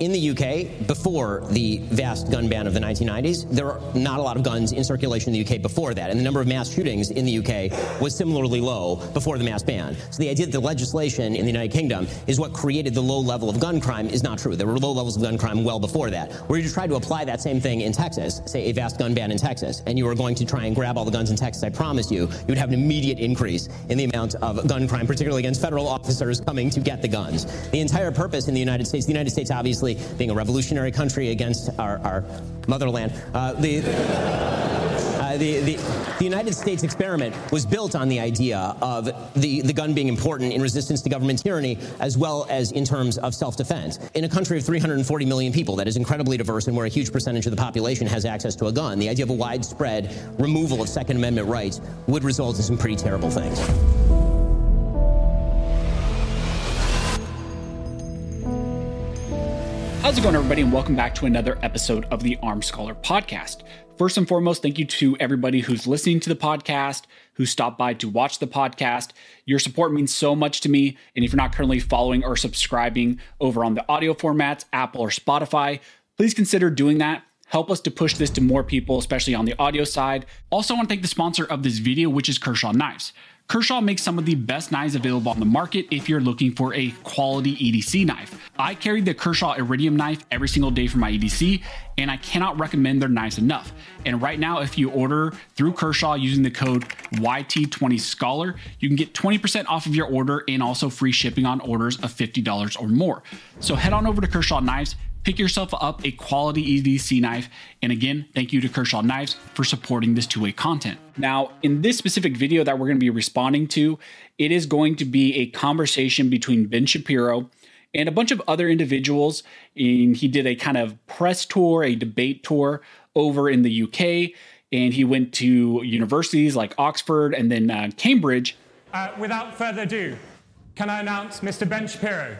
in the UK, before the vast gun ban of the 1990s, there were not a lot of guns in circulation in the UK before that, and the number of mass shootings in the UK was similarly low before the mass ban. So the idea that the legislation in the United Kingdom is what created the low level of gun crime is not true. There were low levels of gun crime well before that. Were you try to apply that same thing in Texas, say a vast gun ban in Texas, and you were going to try and grab all the guns in Texas, I promise you, you would have an immediate increase in the amount of gun crime, particularly against federal officers coming to get the guns. The entire purpose in the United States, the United States obviously being a revolutionary country against our, our motherland, uh, the uh, the, the, the, United States experiment was built on the idea of the, the gun being important in resistance to government tyranny as well as in terms of self defense. In a country of 340 million people that is incredibly diverse and where a huge percentage of the population has access to a gun, the idea of a widespread removal of Second Amendment rights would result in some pretty terrible things. How's it going, everybody, and welcome back to another episode of the Armed Scholar Podcast. First and foremost, thank you to everybody who's listening to the podcast, who stopped by to watch the podcast. Your support means so much to me. And if you're not currently following or subscribing over on the audio formats, Apple or Spotify, please consider doing that. Help us to push this to more people, especially on the audio side. Also, I want to thank the sponsor of this video, which is Kershaw Knives. Kershaw makes some of the best knives available on the market if you're looking for a quality EDC knife. I carry the Kershaw Iridium knife every single day for my EDC, and I cannot recommend their knives enough. And right now, if you order through Kershaw using the code YT20Scholar, you can get 20% off of your order and also free shipping on orders of $50 or more. So head on over to Kershaw Knives Pick yourself up a quality EDC knife. And again, thank you to Kershaw Knives for supporting this 2A content. Now, in this specific video that we're going to be responding to, it is going to be a conversation between Ben Shapiro and a bunch of other individuals. And he did a kind of press tour, a debate tour over in the UK. And he went to universities like Oxford and then uh, Cambridge. Uh, without further ado, can I announce Mr. Ben Shapiro?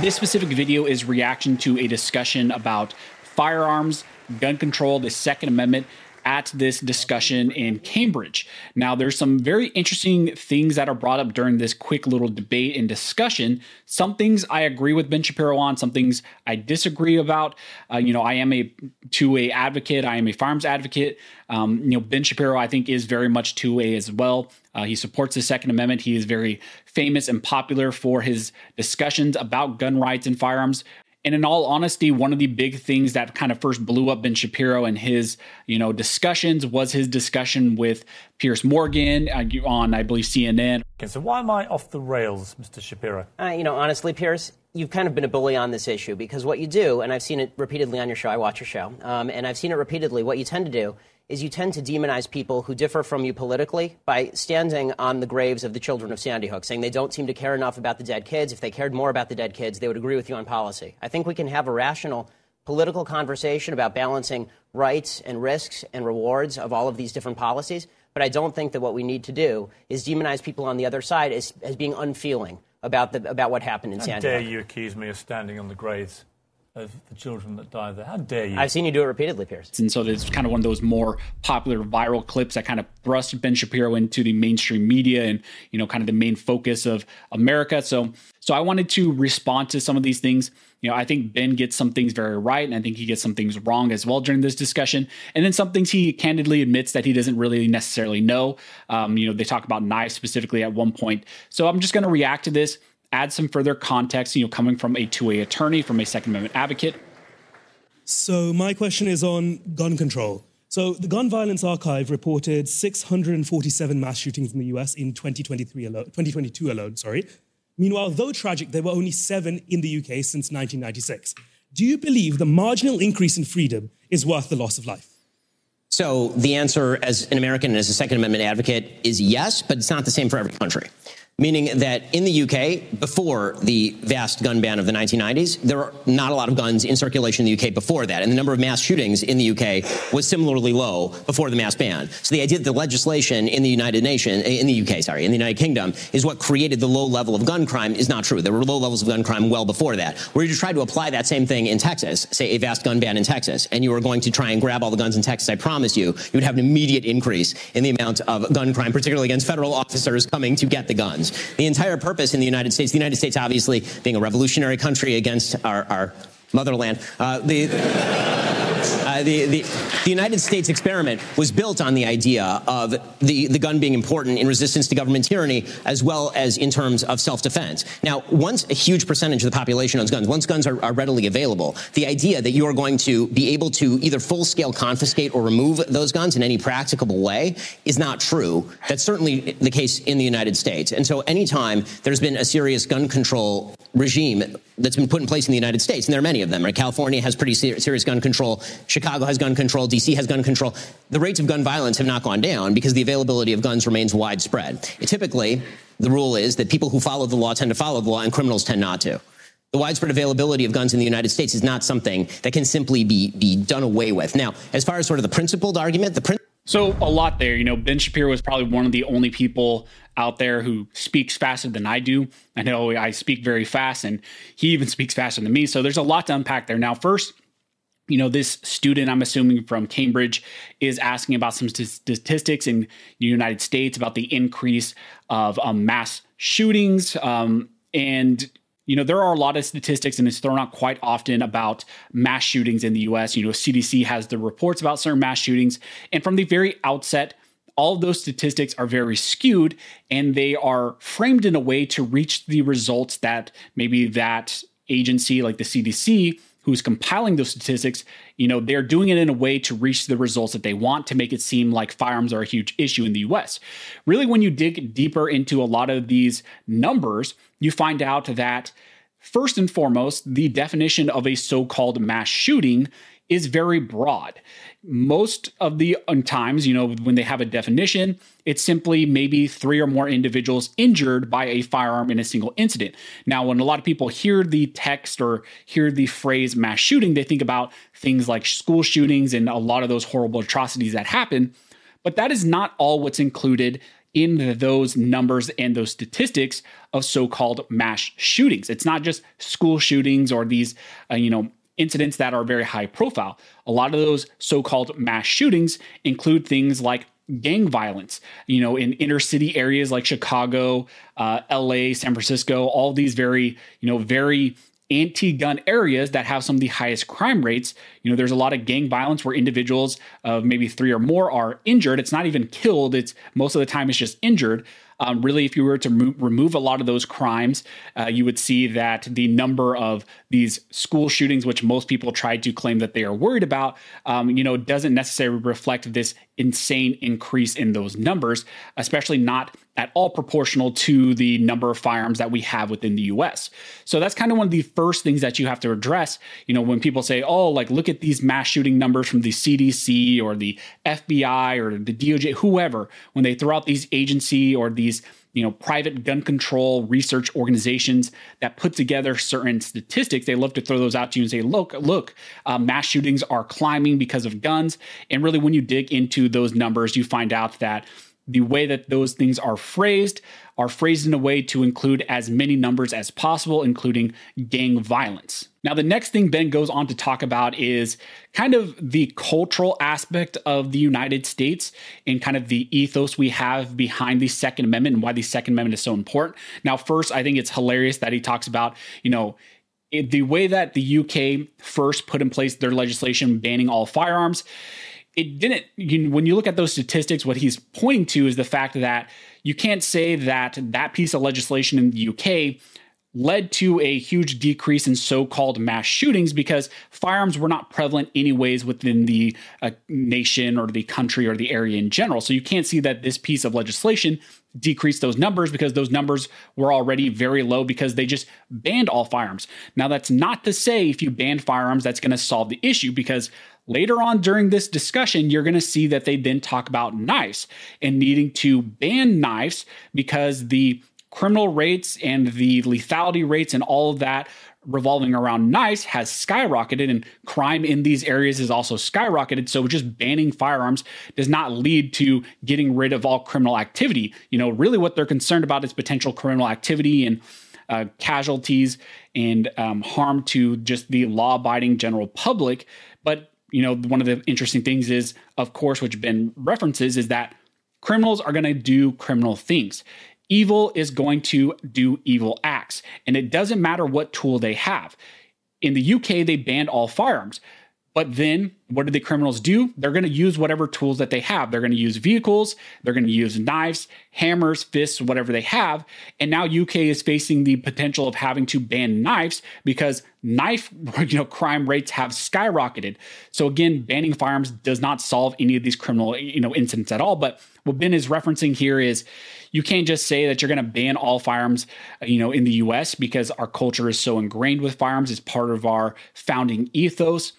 This specific video is reaction to a discussion about firearms, gun control, the Second Amendment at this discussion in Cambridge. Now, there's some very interesting things that are brought up during this quick little debate and discussion. Some things I agree with Ben Shapiro on, some things I disagree about. Uh, you know, I am a 2A advocate. I am a firearms advocate. Um, you know, Ben Shapiro, I think, is very much 2A as well. Uh, he supports the Second Amendment. He is very famous and popular for his discussions about gun rights and firearms. And in all honesty, one of the big things that kind of first blew up Ben Shapiro and his, you know, discussions was his discussion with Piers Morgan uh, on, I believe, CNN. Okay, so why am I off the rails, Mr. Shapiro? Uh, you know, honestly, Piers, you've kind of been a bully on this issue because what you do, and I've seen it repeatedly on your show. I watch your show, um, and I've seen it repeatedly. What you tend to do is you tend to demonize people who differ from you politically by standing on the graves of the children of Sandy Hook, saying they don't seem to care enough about the dead kids. If they cared more about the dead kids, they would agree with you on policy. I think we can have a rational political conversation about balancing rights and risks and rewards of all of these different policies. But I don't think that what we need to do is demonize people on the other side as, as being unfeeling about, the, about what happened in How Sandy dare Hook. you accuse me of standing on the graves of the children that died there? How dare you? I've seen you do it repeatedly, Piers. And so it's kind of one of those more popular viral clips that kind of thrust Ben Shapiro into the mainstream media and, you know, kind of the main focus of America. So, so I wanted to respond to some of these things. You know, I think Ben gets some things very right, and I think he gets some things wrong as well during this discussion. And then some things he candidly admits that he doesn't really necessarily know. Um, you know, they talk about knives specifically at one point. So I'm just going to react to this add some further context, you know, coming from a 2A attorney, from a Second Amendment advocate. So my question is on gun control. So the Gun Violence Archive reported 647 mass shootings in the US in 2023 alone, 2022 alone, sorry. Meanwhile, though tragic, there were only seven in the UK since 1996. Do you believe the marginal increase in freedom is worth the loss of life? So the answer as an American and as a Second Amendment advocate is yes, but it's not the same for every country meaning that in the UK, before the vast gun ban of the 1990s, there were not a lot of guns in circulation in the UK before that, and the number of mass shootings in the UK was similarly low before the mass ban. So the idea that the legislation in the United Nations, eh, in the UK, sorry, in the United Kingdom, is what created the low level of gun crime is not true. There were low levels of gun crime well before that. Where you try to apply that same thing in Texas, say a vast gun ban in Texas, and you were going to try and grab all the guns in Texas, I promise you, you would have an immediate increase in the amount of gun crime, particularly against federal officers coming to get the guns. Guns. The entire purpose in the United States, the United States obviously being a revolutionary country against our, our motherland, uh, the uh, the, the, the, United States experiment was built on the idea of the, the gun being important in resistance to government tyranny as well as in terms of self-defense. Now, once a huge percentage of the population owns guns, once guns are, are readily available, the idea that you are going to be able to either full-scale confiscate or remove those guns in any practicable way is not true. That's certainly the case in the United States. And so anytime there's been a serious gun control regime that's been put in place in the United States, and there are many of them, right? California has pretty ser- serious gun control. Chicago has gun control. DC has gun control. The rates of gun violence have not gone down because the availability of guns remains widespread. typically, the rule is that people who follow the law tend to follow the law and criminals tend not to. The widespread availability of guns in the United States is not something that can simply be, be done away with. Now, as far as sort of the principled argument, the prin- so a lot there. You know, Ben Shapiro was probably one of the only people out there who speaks faster than I do. I know I speak very fast, and he even speaks faster than me. So there's a lot to unpack there. Now, first, you know, this student, I'm assuming from Cambridge, is asking about some statistics in the United States about the increase of um, mass shootings. Um, and, you know, there are a lot of statistics, and it's thrown out quite often about mass shootings in the US. You know, CDC has the reports about certain mass shootings. And from the very outset, all of those statistics are very skewed and they are framed in a way to reach the results that maybe that agency like the CDC who's compiling those statistics, you know, they're doing it in a way to reach the results that they want to make it seem like firearms are a huge issue in the US. Really, when you dig deeper into a lot of these numbers, you find out that first and foremost, the definition of a so called mass shooting is very broad most of the times, you know, when they have a definition, it's simply maybe three or more individuals injured by a firearm in a single incident. Now, when a lot of people hear the text or hear the phrase mass shooting, they think about things like school shootings and a lot of those horrible atrocities that happen. But that is not all what's included in those numbers and those statistics of so-called mass shootings. It's not just school shootings or these, uh, you know, incidents that are very high profile. A lot of those so called mass shootings include things like gang violence, you know, in inner city areas like Chicago, uh, LA, San Francisco, all these very, you know, very anti-gun areas that have some of the highest crime rates. You know there's a lot of gang violence where individuals of maybe three or more are injured. It's not even killed. It's most of the time it's just injured um, really, if you were to mo- remove a lot of those crimes, uh, you would see that the number of these school shootings, which most people try to claim that they are worried about, um, you know, doesn't necessarily reflect this insane increase in those numbers, especially not at all proportional to the number of firearms that we have within the US. So that's kind of one of the first things that you have to address. You know, when people say, oh, like, look at these mass shooting numbers from the CDC or the FBI or the DOJ, whoever, when they throw out these agency or these you know private gun control research organizations that put together certain statistics. They love to throw those out to you and say look look uh, mass shootings are climbing because of guns. And really when you dig into those numbers you find out that the way that those things are phrased are phrased in a way to include as many numbers as possible, including gang violence. Now, the next thing Ben goes on to talk about is kind of the cultural aspect of the United States and kind of the ethos we have behind the Second Amendment and why the Second Amendment is so important. Now, first, I think it's hilarious that he talks about, you know, the way that the UK first put in place their legislation banning all firearms it didn't you, when you look at those statistics what he's pointing to is the fact that you can't say that that piece of legislation in the UK led to a huge decrease in so-called mass shootings because firearms were not prevalent anyways within the uh, nation or the country or the area in general. So you can't see that this piece of legislation decreased those numbers because those numbers were already very low because they just banned all firearms. Now that's not to say if you ban firearms that's going to solve the issue because Later on during this discussion, you're going to see that they then talk about knives and needing to ban knives because the criminal rates and the lethality rates and all of that revolving around knives has skyrocketed and crime in these areas is also skyrocketed. So just banning firearms does not lead to getting rid of all criminal activity. You know really what they're concerned about is potential criminal activity and uh, casualties and um, harm to just the law-abiding general public. But you know, one of the interesting things is, of course, which Ben references, is that criminals are going to do criminal things. Evil is going to do evil acts. And it doesn't matter what tool they have. In the UK, they banned all firearms. But then what do the criminals do? They're going to use whatever tools that they have. They're going to use vehicles, they're going to use knives, hammers, fists, whatever they have. And now UK is facing the potential of having to ban knives because knife you know crime rates have skyrocketed. So again, banning firearms does not solve any of these criminal you know incidents at all, but what Ben is referencing here is you can't just say that you're going to ban all firearms, uh, you know, in the US because our culture is so ingrained with firearms. It's part of our founding ethos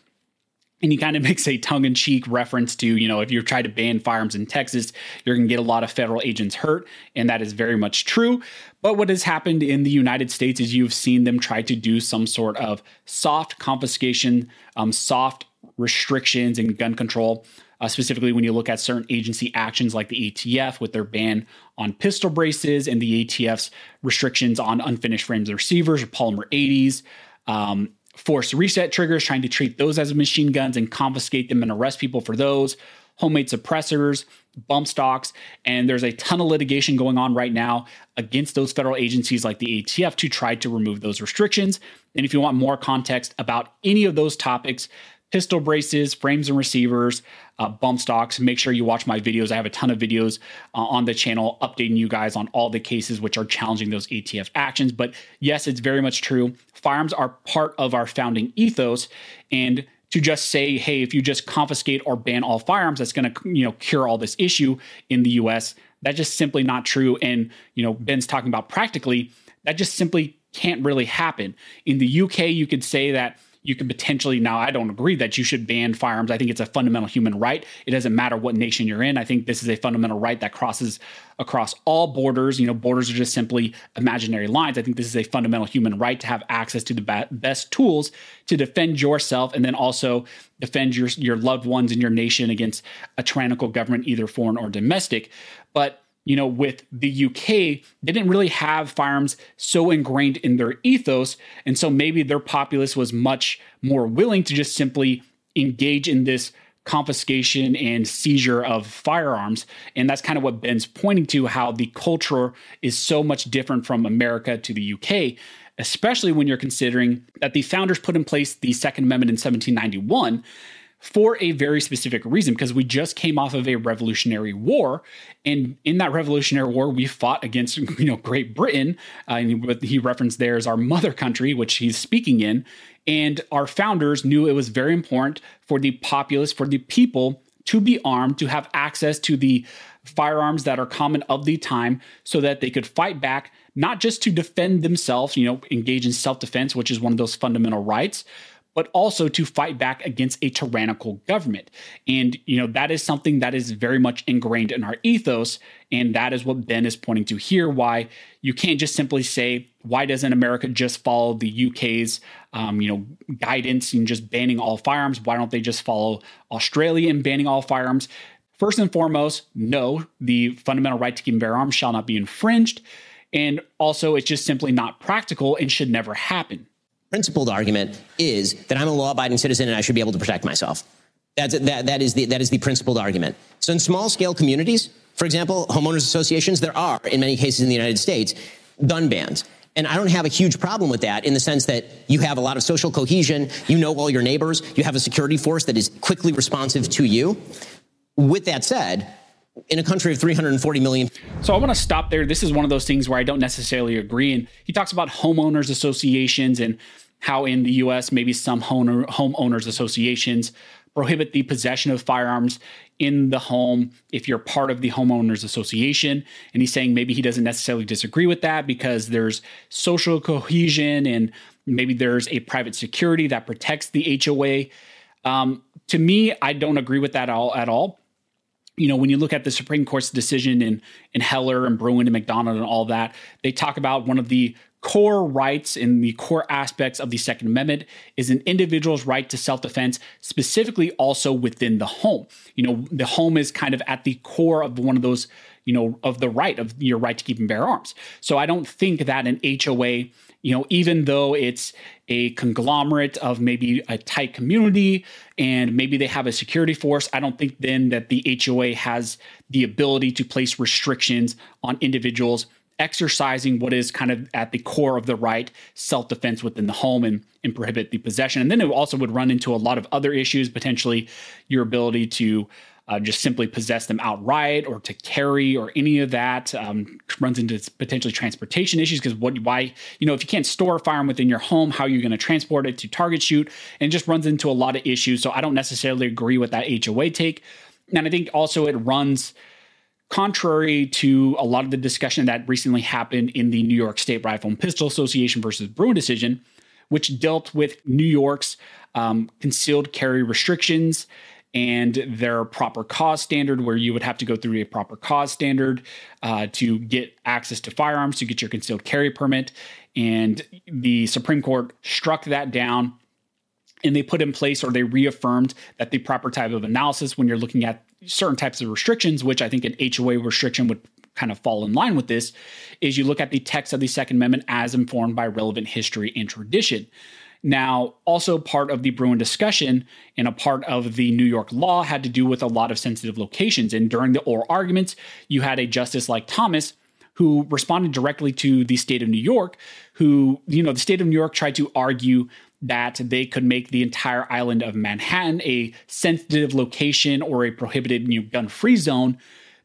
and he kind of makes a tongue-in-cheek reference to you know if you try to ban firearms in texas you're going to get a lot of federal agents hurt and that is very much true. But what has happened in the united states is you've seen them try to do some sort of soft confiscation um, soft restrictions and gun control uh, specifically when you look at certain agency actions like the atf with their ban on pistol braces and the atf's restrictions on unfinished frames of receivers or polymer 80s um, force reset triggers, trying to treat those as machine guns and confiscate them and arrest people for those, homemade suppressors, bump stocks, and there's a ton of litigation going on right now against those federal agencies like the ATF to try to remove those restrictions. And if you want more context about any of those topics, pistol braces, frames and receivers, uh, bump stocks. Make sure you watch my videos. I have a ton of videos uh, on the channel updating you guys on all the cases which are challenging those ATF actions. But yes, it's very much true. Firearms are part of our founding ethos. And to just say, hey, if you just confiscate or ban all firearms, that's going to you know cure all this issue in the U.S. That's just simply not true. And you know, Ben's talking about practically that just simply can't really happen. In the UK, you could say that you can potentially now i don't agree that you should ban firearms. I think it's a fundamental human right. It doesn't matter what nation you're in. I think this is a fundamental right that crosses across all borders. You know borders are just simply imaginary lines. I think this is a fundamental human right to have access to the best tools to defend yourself and then also defend your your loved ones and your nation against a tyrannical government either foreign or domestic. But you know, with the UK, they didn't really have firearms so ingrained in their ethos. And so maybe their populace was much more willing to just simply engage in this confiscation and seizure of firearms. And that's kind of what Ben's pointing to how the culture is so much different from America to the UK, especially when you're considering that the founders put in place the Second Amendment in 1791 for a very specific reason because we just came off of a revolutionary war. And in that revolutionary war we fought against you know great britain. Uh, and what he referenced there is our mother country which he's speaking in. And our founders knew it was very important for the populace for the people to be armed to have access to the firearms that are common of the time so that they could fight back not just to defend themselves you know engage in self-defense which is one of those fundamental rights but also to fight back against a tyrannical government. And, you know, that is something that is very much ingrained in our ethos. And that is what Ben is pointing to here why you can't just simply say, why doesn't America just follow the UK's, um, you know, guidance and just banning all firearms? Why don't they just follow Australia and banning all firearms? First and foremost, no, the fundamental right to keep and bear arms shall not be infringed. And also, it's just simply not practical and should never happen principled argument is that I'm a law abiding citizen and I should be able to protect myself. That's, that, that, is the, that is the principled argument. So, in small scale communities, for example, homeowners associations, there are, in many cases in the United States, gun bans. And I don't have a huge problem with that in the sense that you have a lot of social cohesion, you know all your neighbors, you have a security force that is quickly responsive to you. With that said, in a country of 340 million. So I want to stop there. This is one of those things where I don't necessarily agree. And he talks about homeowners associations and how in the US, maybe some home homeowners associations prohibit the possession of firearms in the home if you're part of the homeowners association. And he's saying maybe he doesn't necessarily disagree with that because there's social cohesion and maybe there's a private security that protects the HOA. Um, to me, I don't agree with that all at all. You know, when you look at the Supreme Court's decision in in Heller and Bruen and McDonald and all that, they talk about one of the core rights and the core aspects of the Second Amendment is an individual's right to self defense, specifically also within the home. You know, the home is kind of at the core of one of those, you know, of the right of your right to keep and bear arms. So I don't think that an HOA, you know, even though it's a conglomerate of maybe a tight community and maybe they have a security force, I don't think then that the HOA has the ability to place restrictions on individuals exercising what is kind of at the core of the right self defense within the home and, and prohibit the possession. And then it also would run into a lot of other issues, potentially your ability to uh, just simply possess them outright or to carry or any of that um, runs into potentially transportation issues because what why you know if you can't store a firearm within your home how are you going to transport it to target shoot? And just runs into a lot of issues so i don't necessarily agree with that hoa take. And i think also it runs contrary to a lot of the discussion that recently happened in the New York State Rifle and Pistol Association versus Bruen decision, which dealt with New York's um, concealed carry restrictions and their proper cause standard, where you would have to go through a proper cause standard uh, to get access to firearms, to get your concealed carry permit. And the Supreme Court struck that down and they put in place or they reaffirmed that the proper type of analysis when you're looking at certain types of restrictions, which I think an HOA restriction would kind of fall in line with this, is you look at the text of the Second Amendment as informed by relevant history and tradition. Now, also part of the Bruen discussion and a part of the New York law had to do with a lot of sensitive locations. And during the oral arguments, you had a justice like Thomas who responded directly to the state of New York, who, you know, the state of New York tried to argue that they could make the entire island of Manhattan a sensitive location or a prohibited you know, gun free zone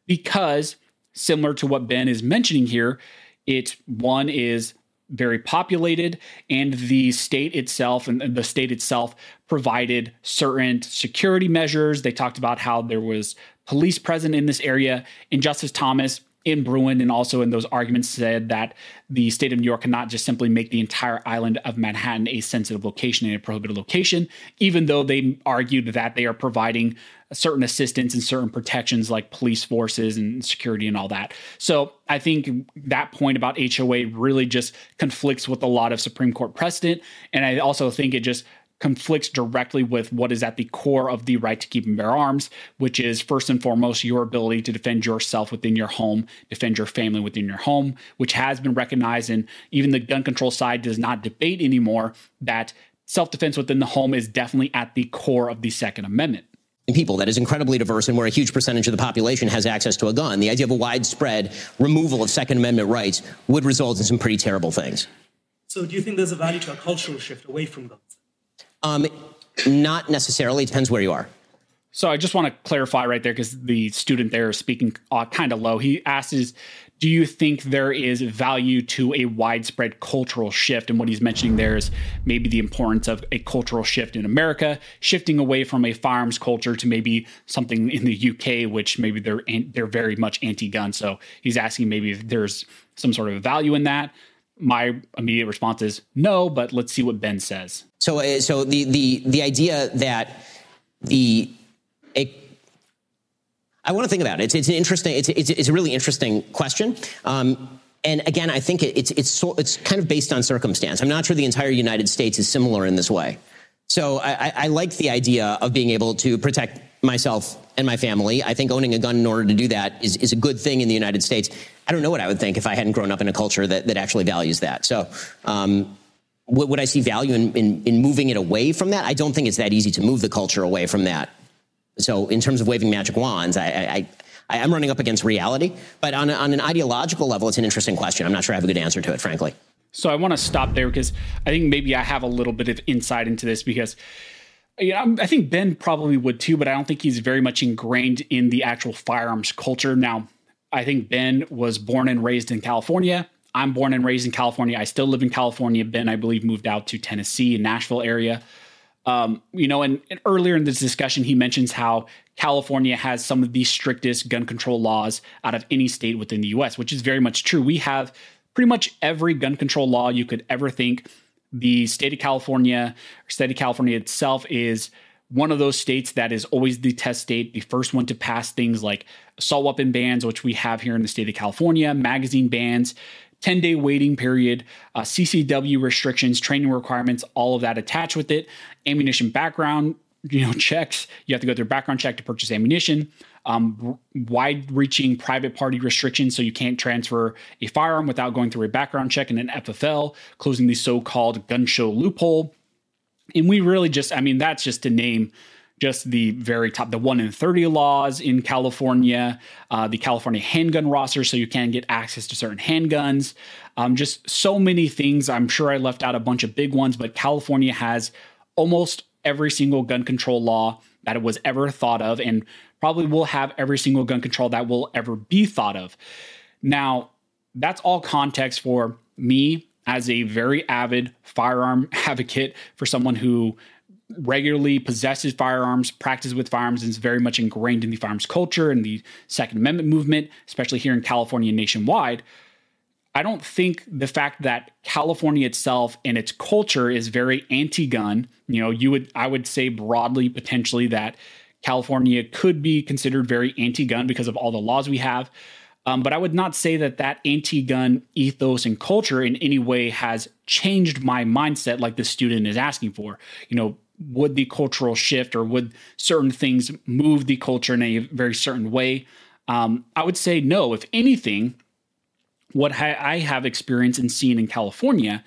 because, similar to what Ben is mentioning here, it one is very populated, and the state itself and the state itself provided certain security measures. They talked about how there was police present in this area. And Justice Thomas in Bruen and also in those arguments said that the state of New York cannot just simply make the entire island of Manhattan a sensitive location and a prohibited location, even though they argued that they are providing certain assistance and certain protections like police forces and security and all that. So I think that point about HOA really just conflicts with a lot of Supreme Court precedent. And I also think it just conflicts directly with what is at the core of the right to keep and bear arms, which is first and foremost your ability to defend yourself within your home, defend your family within your home, which has been recognized. And even the gun control side does not debate anymore that self defense within the home is definitely at the core of the Second Amendment And people that is incredibly diverse and where a huge percentage of the population has access to a gun. The idea of a widespread removal of Second Amendment rights would result in some pretty terrible things. So, do you think there's a value to a cultural shift away from guns? Um, not necessarily. It depends where you are. So I just want to clarify right there because the student there is speaking uh, kind of low. He asks, do you think there is value to a widespread cultural shift? And what he's mentioning there is maybe the importance of a cultural shift in America, shifting away from a firearms culture to maybe something in the UK, which maybe they're they're very much anti-gun. So he's asking maybe if there's some sort of value in that. My immediate response is no, but let's see what Ben says. So, uh, so the the the idea that the I want to think about it. It's, it's an interesting. It's, it's, it's a really interesting question. Um, and again, I think it, it's it's so, it's kind of based on circumstance. I'm not sure the entire United States is similar in this way. So I, I like the idea of being able to protect myself and my family. I think owning a gun in order to do that is, is a good thing in the United States. I don't know what I would think if I hadn't grown up in a culture that, that actually values that. So um, would I see value in, in, in moving it away from that? I don't think it's that easy to move the culture away from that. So in terms of waving magic wands, I, I, I am running up against reality. But on, a, on an ideological level, it's an interesting question. I'm not sure I have a good answer to it, frankly. So I want to stop there because I think maybe I have a little bit of insight into this because know, I think Ben probably would too, but I don't think he's very much ingrained in the actual firearms culture. Now, I think Ben was born and raised in California. I'm born and raised in California. I still live in California. Ben, I believe, moved out to Tennessee, Nashville area. Um, you know, and, and, earlier in this discussion, he mentions how California has some of the strictest gun control laws out of any state within the US, which is very much true. We have pretty much every gun control law you could ever think. The state of California, or state of California itself, is one of those states that is always the test state, the first one to pass things like assault weapon bans, which we have here in the state of California, magazine bans, 10 day waiting period, uh, CCW restrictions, training requirements, all of that attached with it, ammunition background, you know, checks. You have to go through a background check to purchase ammunition. Um, wide-reaching private party restrictions, so you can't transfer a firearm without going through a background check and an FFL, closing the so-called gun show loophole. And we really just, I mean, that's just to name just the very top, the one in 30 laws in California, uh, the California handgun roster, so you can get access to certain handguns. Um, just so many things. I'm sure I left out a bunch of big ones, but California has almost every single gun control law that it was ever thought of, and probably will have every single gun control that will ever be thought of. Now, that's all context for me as a very avid firearm advocate for someone who regularly possesses firearms, practices with firearms, and is very much ingrained in the firearms culture and the Second Amendment movement, especially here in California nationwide. I don't think the fact that California itself and its culture is very anti-gun, you know, you would I would say broadly potentially that California could be considered very anti-gun because of all the laws we have. Um, but I would not say that that anti-gun ethos and culture in any way has changed my mindset, like the student is asking for. You know, would the cultural shift or would certain things move the culture in a very certain way? Um, I would say no. If anything, what I have experienced and seen in California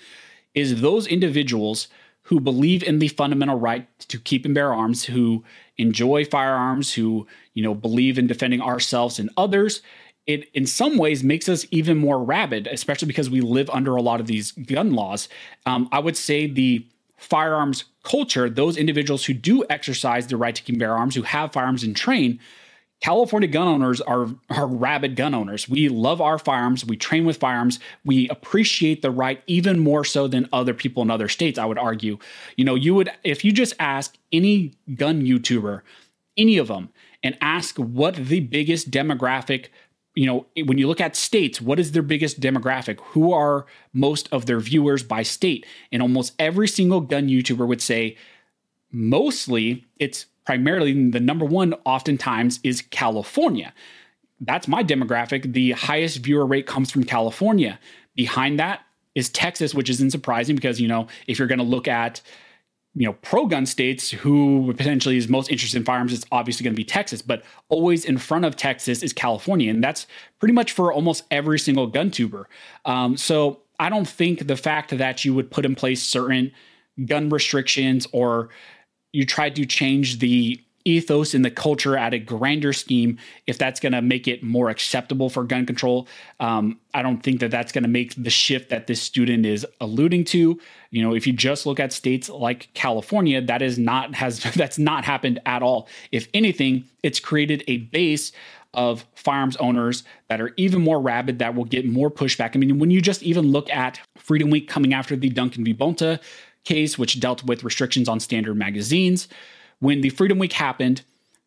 is those individuals who believe in the fundamental right to keep and bear arms, who enjoy firearms, who you know believe in defending ourselves and others. It in some ways makes us even more rabid, especially because we live under a lot of these gun laws. Um, I would say the firearms culture, those individuals who do exercise the right to keep bear arms, who have firearms and train, California gun owners are, are rabid gun owners. We love our firearms. We train with firearms. We appreciate the right even more so than other people in other states, I would argue. You know, you would, if you just ask any gun YouTuber, any of them, and ask what the biggest demographic you know, when you look at states, what is their biggest demographic? Who are most of their viewers by state? And almost every single gun YouTuber would say mostly it's primarily the number one, oftentimes, is California. That's my demographic. The highest viewer rate comes from California. Behind that is Texas, which isn't surprising because, you know, if you're going to look at you know pro gun states who potentially is most interested in firearms it's obviously going to be texas but always in front of texas is california and that's pretty much for almost every single gun tuber. Um, so i don't think the fact that you would put in place certain gun restrictions or you tried to change the ethos and the culture at a grander scheme if that's going to make it more acceptable for gun control um, i don't think that that's going to make the shift that this student is alluding to. You know if you just look at states like california that is not has that's not happened at all. If anything it's created a base of firearms owners that are even more rabid that will get more pushback. I mean when you just even look at freedom week coming after the duncan v. Bonta case which dealt with restrictions on standard magazines when the Freedom Week happened,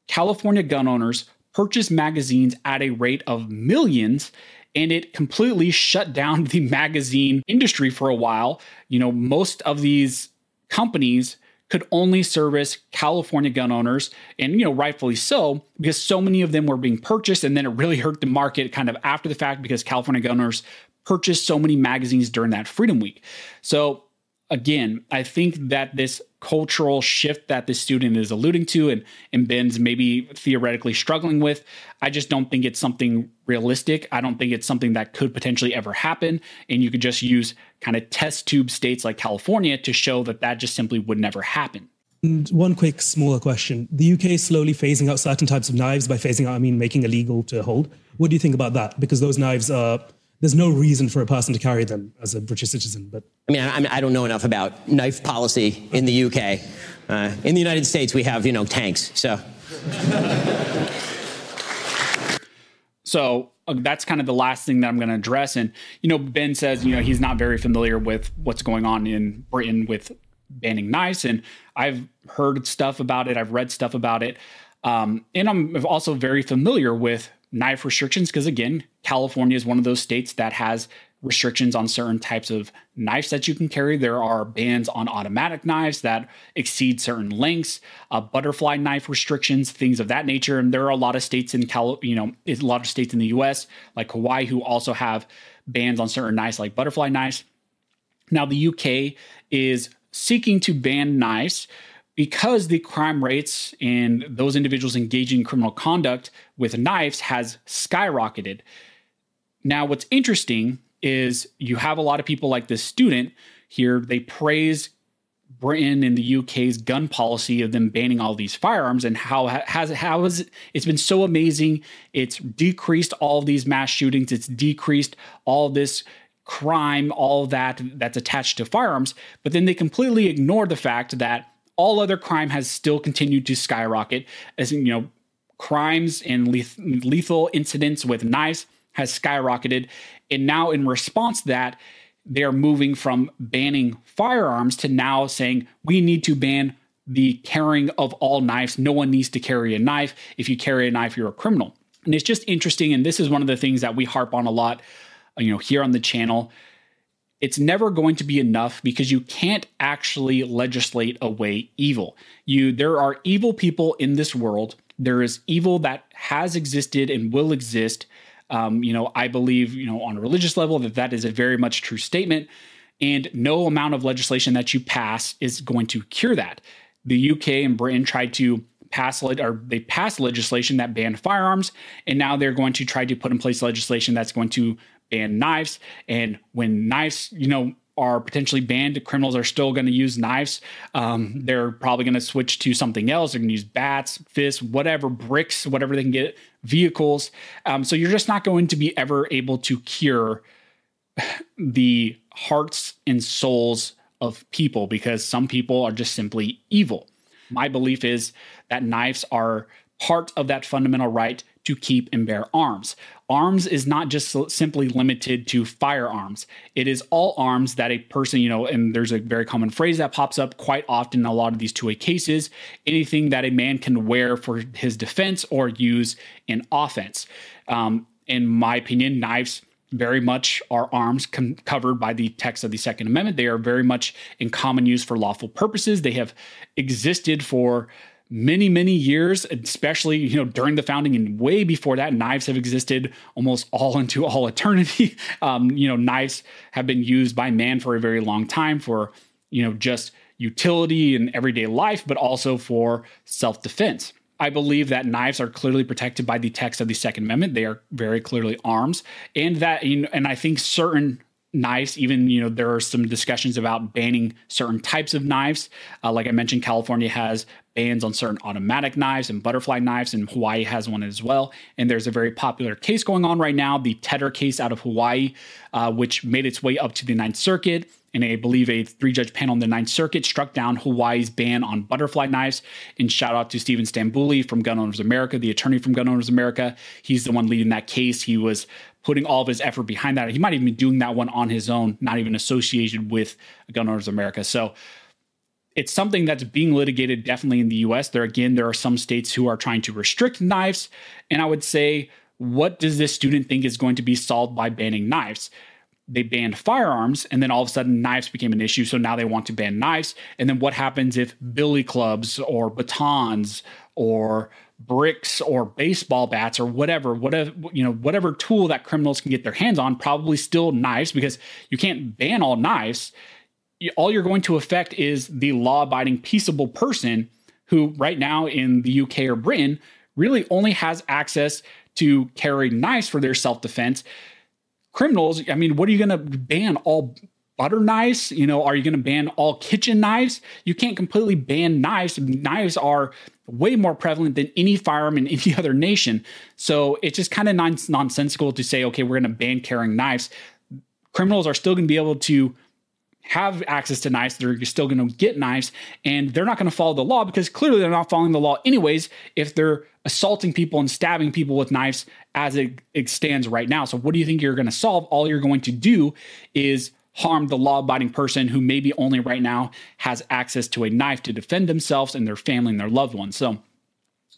California gun owners purchased magazines at a rate of millions and it completely shut down the magazine industry for a while. You know, most of these companies could only service California gun owners, and you know, rightfully so, because so many of them were being purchased, and then it really hurt the market kind of after the fact because California gun owners purchased so many magazines during that Freedom Week. So again, I think that this cultural shift that the student is alluding to and, and Ben's maybe theoretically struggling with, I just don't think it's something realistic. I don't think it's something that could potentially ever happen. And you could just use kind of test tube states like California to show that that just simply would never happen. And one quick smaller question. The UK is slowly phasing out certain types of knives. By phasing out, I mean making illegal to hold. What do you think about that? Because those knives are there's no reason for a person to carry them as a British citizen. But I mean, I, I don't know enough about knife policy in the UK. Uh, in the United States, we have you know tanks. So. so uh, that's kind of the last thing that I'm going to address. And you know, Ben says you know he's not very familiar with what's going on in Britain with banning knives, and I've heard stuff about it. I've read stuff about it. Um, and I'm also very familiar with knife restrictions because again california is one of those states that has restrictions on certain types of knives that you can carry. There are bans on automatic knives that exceed certain lengths uh, butterfly knife restrictions things of that nature. And there are a lot of states in cal you know a lot of states in the us like hawaii who also have bans on certain knives like butterfly knives. Now the uk is seeking to ban knives because the crime rates and those individuals engaging in criminal conduct with knives has skyrocketed. Now, what's interesting is you have a lot of people like this student here, they praise Britain and the UK's gun policy of them banning all these firearms and how has how has it, it's been so amazing. It's decreased all these mass shootings. It's decreased all this crime, all that that's attached to firearms. But then they completely ignore the fact that all other crime has still continued to skyrocket. As you know, crimes and lethal incidents with knives has skyrocketed, and now in response to that they're moving from banning firearms to now saying we need to ban the carrying of all knives. No one needs to carry a knife. If you carry a knife, you're a criminal. And it's just interesting. And this is one of the things that we harp on a lot, you know, here on the channel. It's never going to be enough because you can't actually legislate away evil. You there are evil people in this world. There is evil that has existed and will exist um, you know, I believe, you know, on a religious level that that is a very much true statement. And no amount of legislation that you pass is going to cure that. The UK and Britain tried to pass or they passed legislation that banned firearms, and now they're going to try to put in place legislation that's going to ban knives. And when knives, you know, are potentially banned. Criminals are still going to use knives. Um, they're probably going to switch to something else. They're going to use bats, fists, whatever, bricks, whatever they can get, vehicles. Um, so you're just not going to be ever able to cure the hearts and souls of people because some people are just simply evil. My belief is that knives are part of that fundamental right to keep and bear arms. Arms is not just simply limited to firearms. It is all arms that a person, you know, and there's a very common phrase that pops up quite often in a lot of these 2A cases, anything that a man can wear for his defense or use in offense. Um, in my opinion, knives very much are arms com- covered by the text of the Second Amendment. They are very much in common use for lawful purposes. They have existed for many many years especially you know during the founding and way before that knives have existed almost all into all eternity. Um, you know knives have been used by man for a very long time for you know just utility in everyday life but also for self-defense. I believe that knives are clearly protected by the text of the Second Amendment. They are very clearly arms, and that, and I think certain knives even you know there are some discussions about banning certain types of knives uh, like i mentioned california has bans on certain automatic knives and butterfly knives and hawaii has one as well and there's a very popular case going on right now the Teter case out of hawaii uh, which made its way up to the ninth circuit and I believe a three judge panel in the Ninth Circuit struck down Hawaii's ban on butterfly knives. And shout out to Stephen Stamboulieh from Gun Owners America, the attorney from Gun Owners America. He's the one leading that case. He was putting all of his effort behind that. He might even be doing that one on his own, not even associated with Gun Owners America. So it's something that's being litigated definitely in the US. There again, there are some states who are trying to restrict knives. And I would say, what does this student think is going to be solved by banning knives? They banned firearms, and then all of a sudden knives became an issue. So now they want to ban knives. And then what happens if billy clubs or batons or bricks or baseball bats or whatever, whatever you know, whatever tool that criminals can get their hands on, probably still knives because you can't ban all knives. All you're going to affect is the law-abiding, peaceable person who, right now in the UK or Britain, really only has access to carry knives for their self-defense. Criminals, I mean, what are you going to ban all butter knives? You know, are you going to ban all kitchen knives? You can't completely ban knives. Knives are way more prevalent than any firearm in any other nation. So it's just kind of non- nonsensical to say, okay, we're going to ban carrying knives. Criminals are still going to be able to have access to knives. They're still going to get knives, and they're not going to follow the law because clearly they're not following the law anyways. If they're assaulting people and stabbing people with knives as it, it stands right now. So, what do you think you're going to solve? All you're going to do is harm the law abiding person who maybe only right now has access to a knife to defend themselves and their family and their loved ones. So,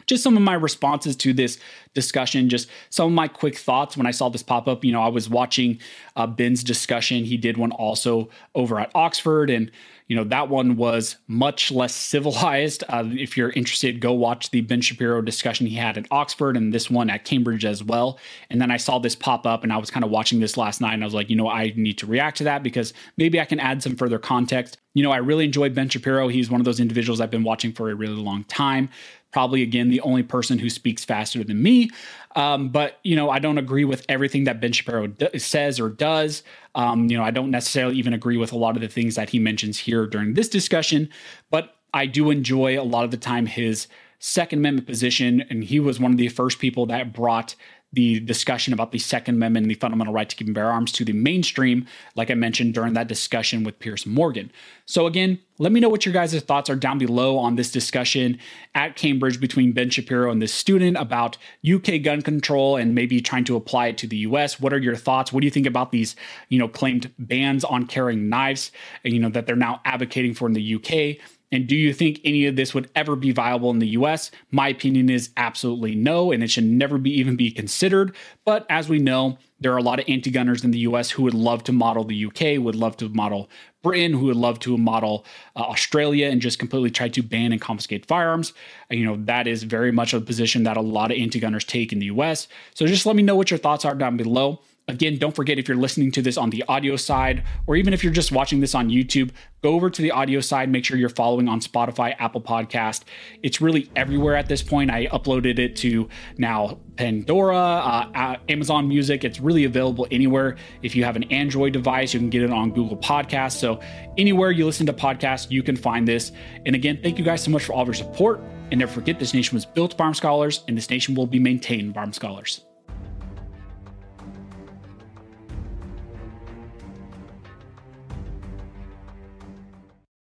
just some of my responses to this discussion, just some of my quick thoughts when I saw this pop up. You know, I was watching uh, Ben's discussion. He did one also over at Oxford, and you know that one was much less civilized. Uh, if you're interested go watch the ben shapiro discussion he had at oxford and this one at cambridge as well. And then i saw this pop up and i was kind of watching this last night and i was like you know i need to react to that because maybe i can add some further context. You know i really enjoy ben shapiro. He's one of those individuals i've been watching for a really long time Probably, again, the only person who speaks faster than me. Um, but, you know, I don't agree with everything that Ben Shapiro d- says or does. Um, you know, I don't necessarily even agree with a lot of the things that he mentions here during this discussion. But I do enjoy a lot of the time his Second Amendment position. And he was one of the first people that brought the discussion about the Second Amendment and the fundamental right to keep and bear arms to the mainstream, like I mentioned during that discussion with Piers Morgan. So, again, let me know what your guys' thoughts are down below on this discussion at Cambridge between Ben Shapiro and this student about UK gun control and maybe trying to apply it to the US. What are your thoughts? What do you think about these, you know, claimed bans on carrying knives, and you know, that they're now advocating for in the UK? And do you think any of this would ever be viable in the US? My opinion is absolutely no, and it should never be even be considered. But as we know, there are a lot of anti gunners in the US who would love to model the UK, would love to model Britain, who would love to model uh, Australia and just completely try to ban and confiscate firearms. You know, that is very much a position that a lot of anti gunners take in the US. So just let me know what your thoughts are down below. Again, don't forget if you're listening to this on the audio side, or even if you're just watching this on YouTube, go over to the audio side. Make sure you're following on Spotify, Apple Podcast. It's really everywhere at this point. I uploaded it to now Pandora, uh, Amazon Music. It's really available anywhere. If you have an Android device, you can get it on Google Podcasts. So anywhere you listen to podcasts, you can find this. And again, thank you guys so much for all of your support. And never forget, this nation was built by scholars, and this nation will be maintained by scholars.